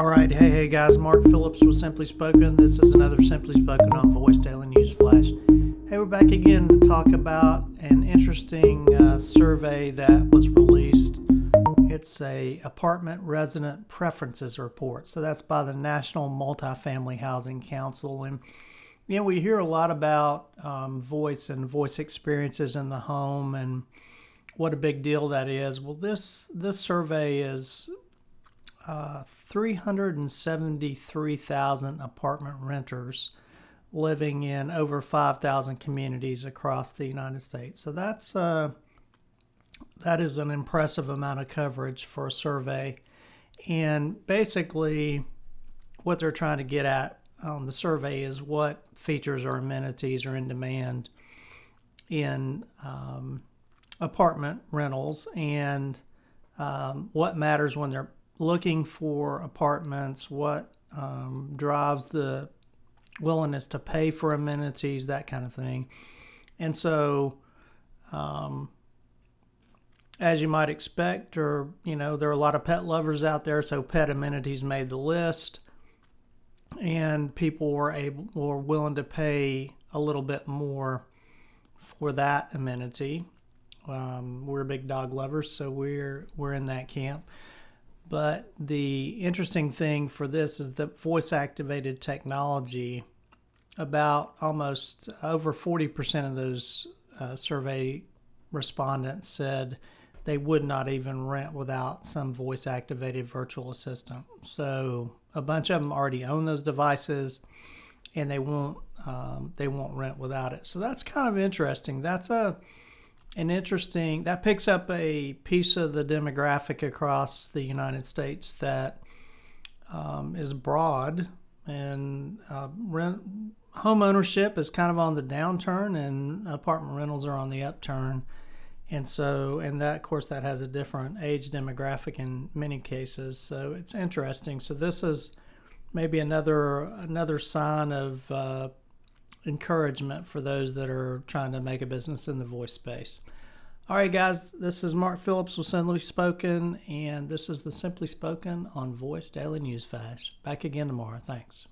All right, hey, hey guys, Mark Phillips with Simply Spoken. This is another Simply Spoken on Voice Daily News Flash. Hey, we're back again to talk about an interesting uh, survey that was released. It's a apartment resident preferences report. So that's by the National Multifamily Housing Council, and you know we hear a lot about um, voice and voice experiences in the home and what a big deal that is. Well, this this survey is uh, 373,000 apartment renters living in over 5,000 communities across the United States. So that's uh, that is an impressive amount of coverage for a survey. And basically, what they're trying to get at on the survey is what features or amenities are in demand in um, apartment rentals and um, what matters when they're looking for apartments, what um, drives the willingness to pay for amenities, that kind of thing. And so, um, as you might expect, or you know, there are a lot of pet lovers out there, so pet amenities made the list, and people were able were willing to pay a little bit more for that amenity. Um, we're big dog lovers, so we're we're in that camp. But the interesting thing for this is that voice activated technology, about almost over 40% of those uh, survey respondents said they would not even rent without some voice activated virtual assistant. So a bunch of them already own those devices and they won't um, they won't rent without it. So that's kind of interesting. That's a an interesting that picks up a piece of the demographic across the United States that um, is broad and uh, rent home ownership is kind of on the downturn and apartment rentals are on the upturn. And so and that of course that has a different age demographic in many cases. So it's interesting. So this is maybe another another sign of uh, encouragement for those that are trying to make a business in the voice space. All right, guys, this is Mark Phillips with Simply Spoken, and this is the Simply Spoken on Voice Daily News Flash. Back again tomorrow. Thanks.